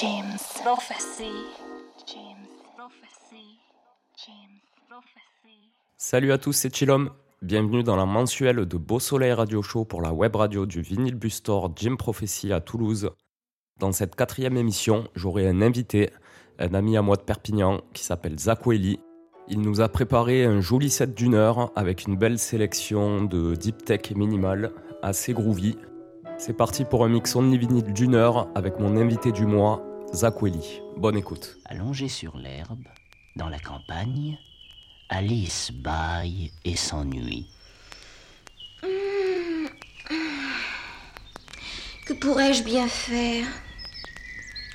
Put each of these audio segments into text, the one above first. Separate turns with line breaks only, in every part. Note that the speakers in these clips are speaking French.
James. Prophecy. James. Prophecy.
James. Prophecy. Salut à tous, c'est Chilom. Bienvenue dans la mensuelle de Beau Soleil Radio Show pour la web radio du Vinyl Bustor Jim Prophecy à Toulouse. Dans cette quatrième émission, j'aurai un invité, un ami à moi de Perpignan qui s'appelle Zach Welly. Il nous a préparé un joli set d'une heure avec une belle sélection de deep tech minimal, assez groovy. C'est parti pour un mix only vinyle d'une heure avec mon invité du mois, Zach Welly. Bonne écoute.
Allongé sur l'herbe, dans la campagne, Alice baille et s'ennuie.
Que pourrais-je bien faire?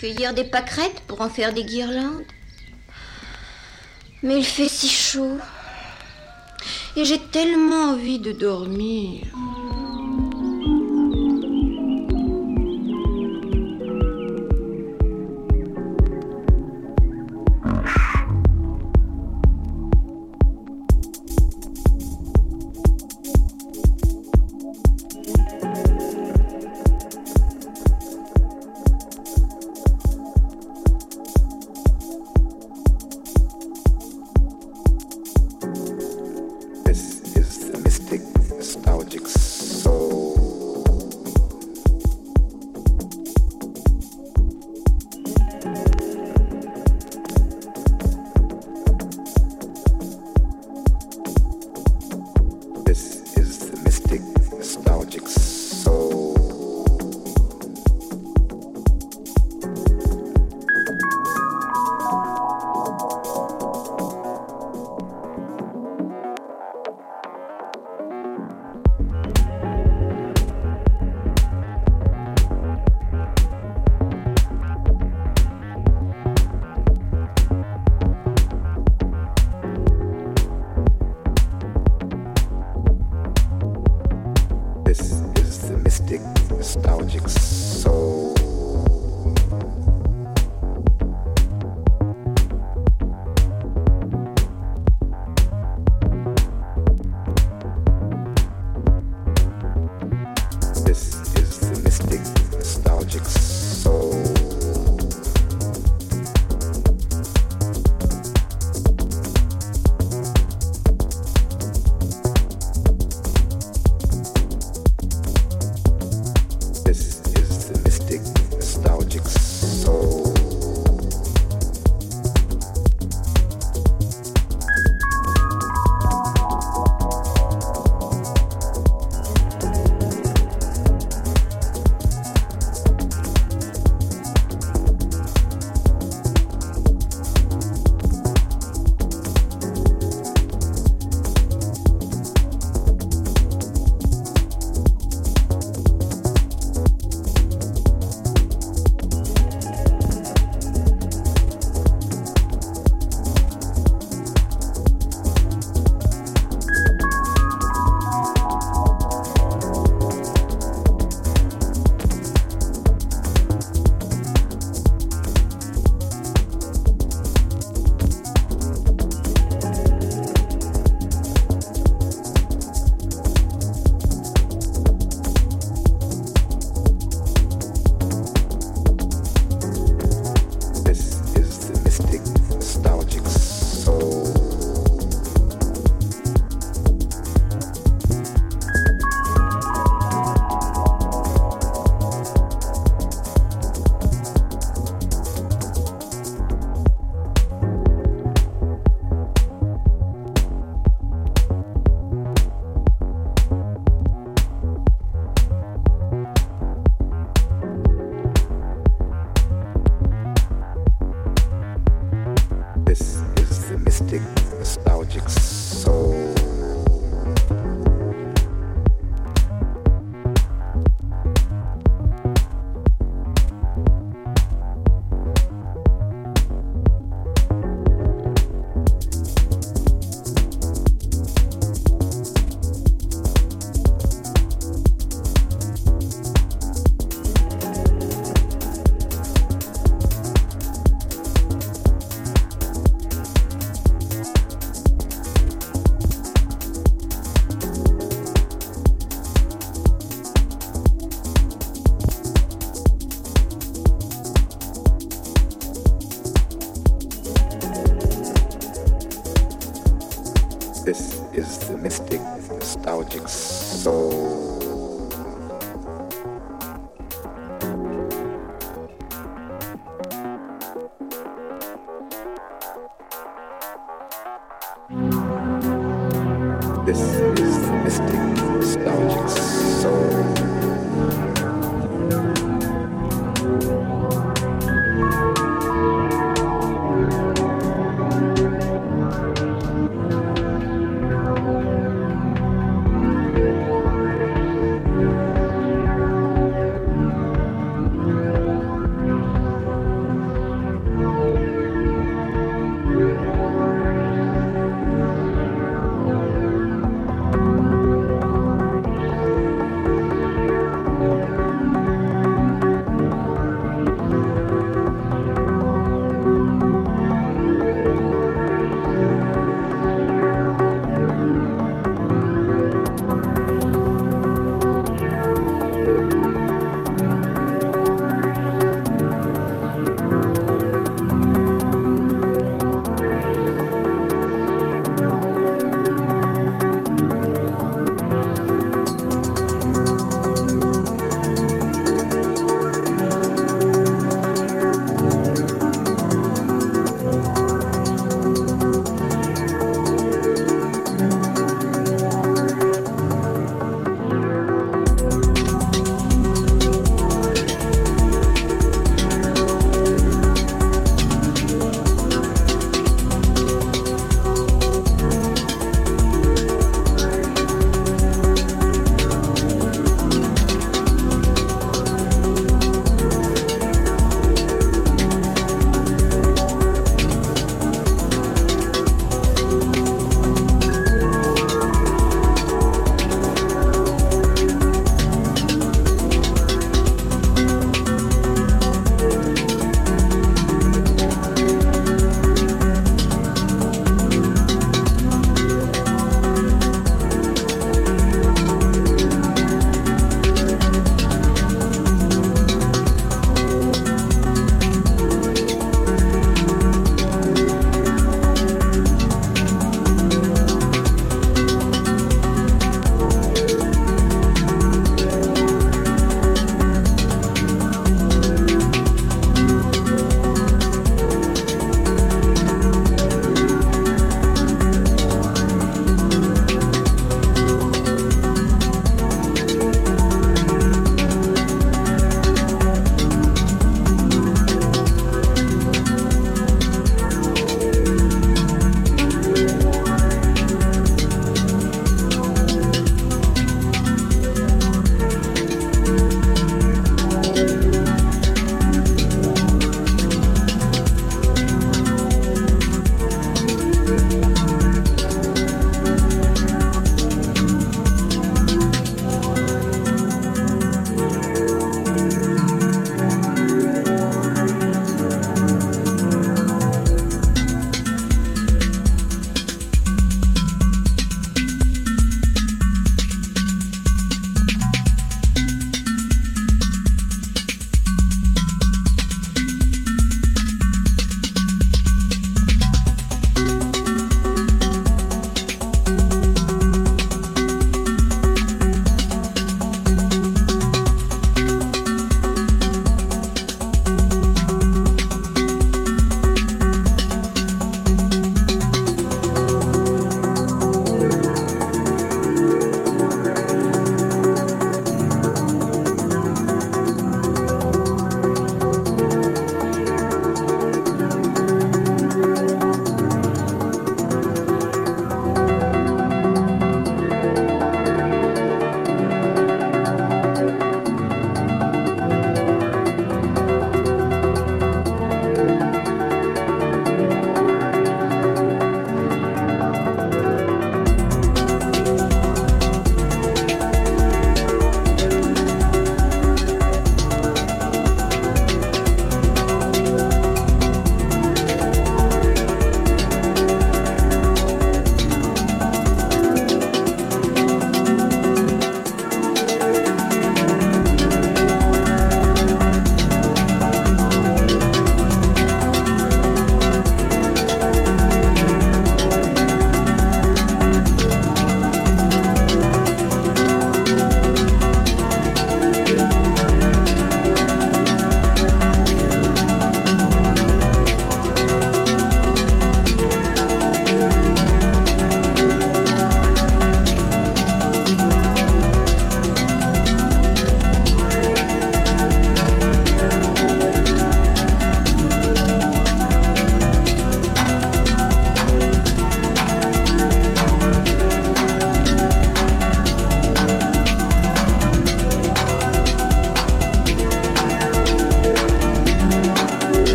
Cueillir des pâquerettes pour en faire des guirlandes? Mais il fait si chaud. Et j'ai tellement envie de dormir.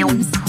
Bye.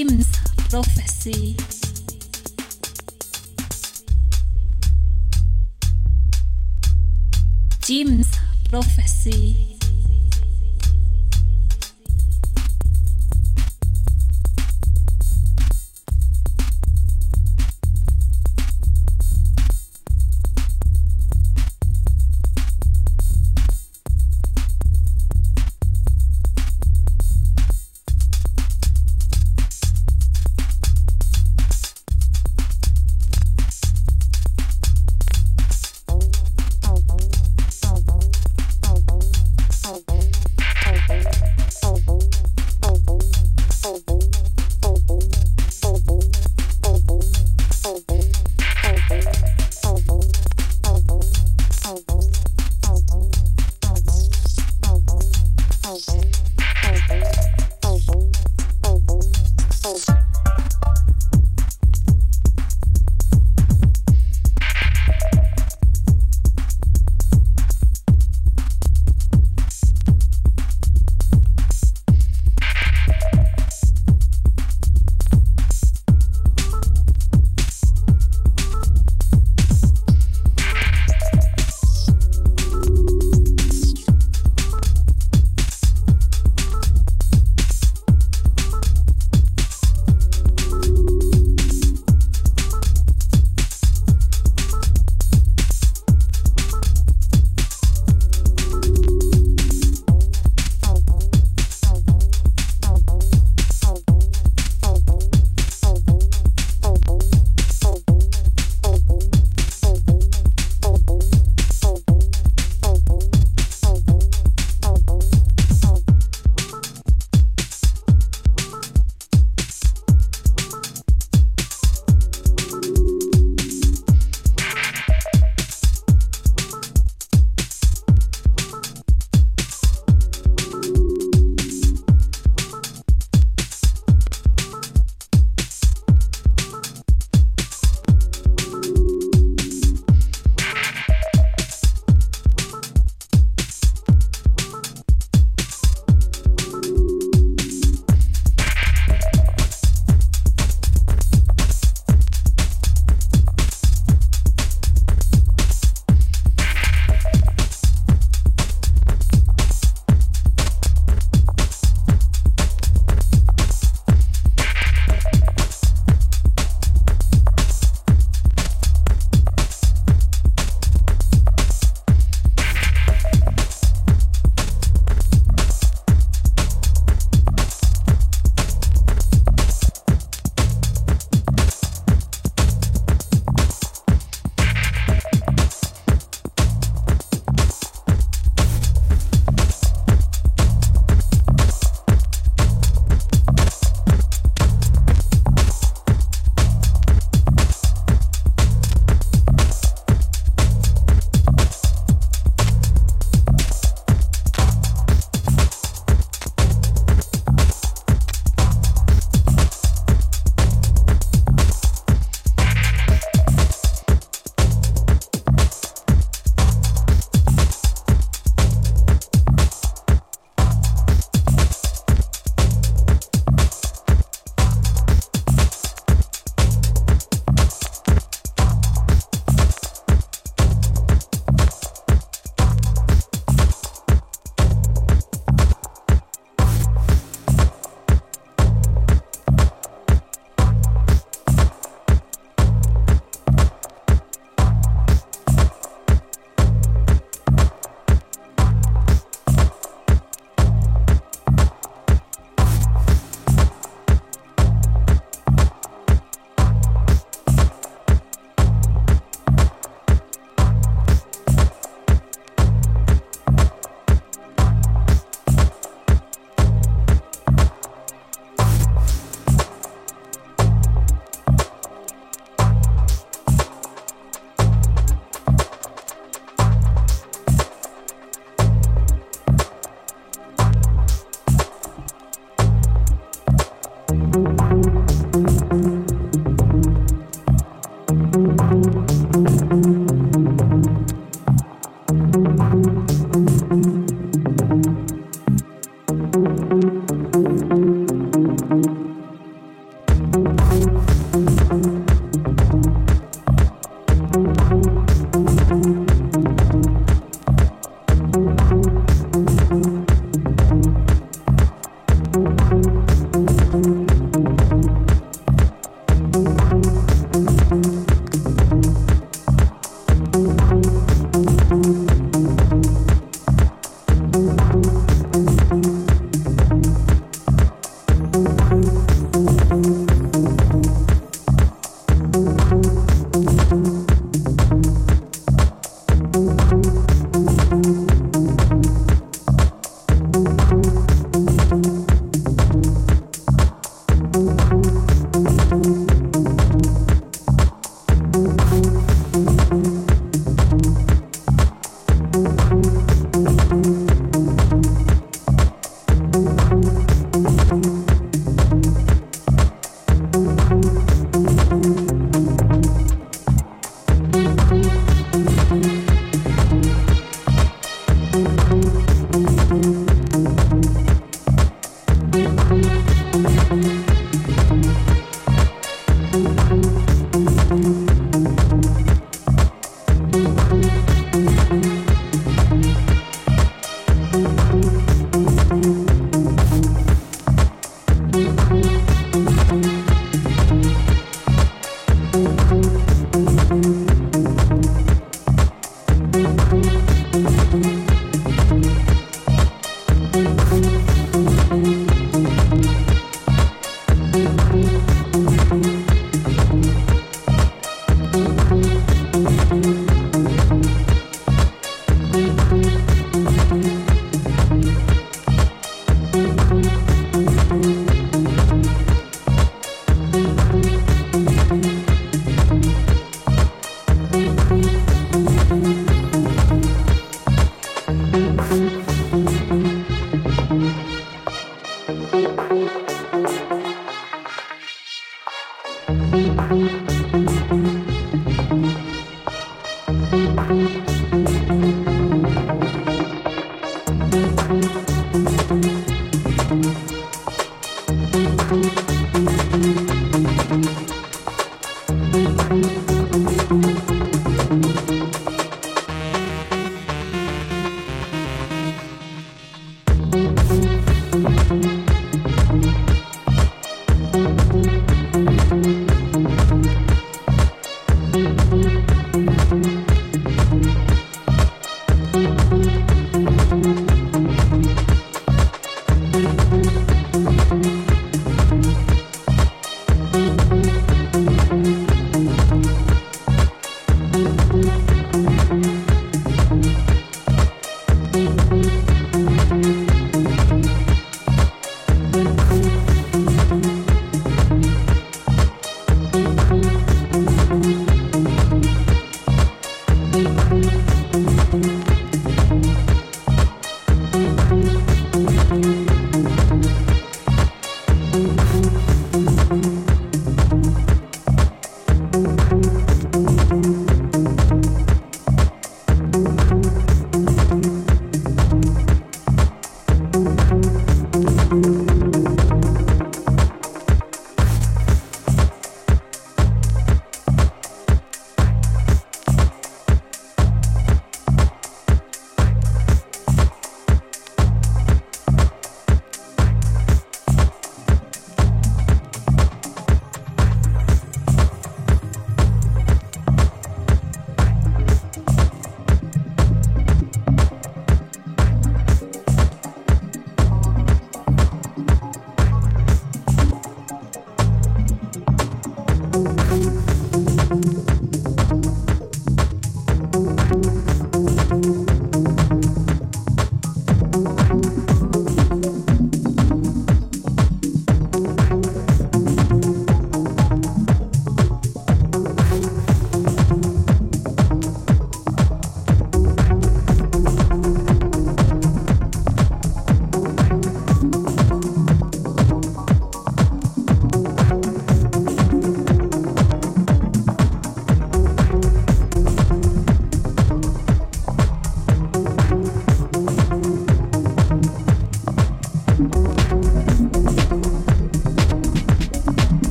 Kim's prophecy. Jim's prophecy.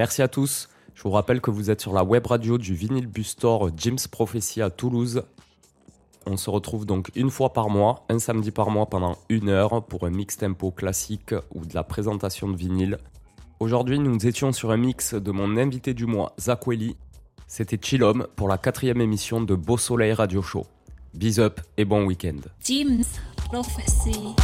Merci à tous. Je vous rappelle que vous êtes sur la web radio du Vinyl Bus Store Jim's Prophecy à Toulouse. On se retrouve donc une fois par mois, un samedi par mois pendant une heure pour un mix tempo classique ou de la présentation de vinyle. Aujourd'hui, nous étions sur un mix de mon invité du mois, Zach Welly. C'était Chillom pour la quatrième émission de Beau Soleil Radio Show. Bis up et bon week-end.
Jim's Prophecy.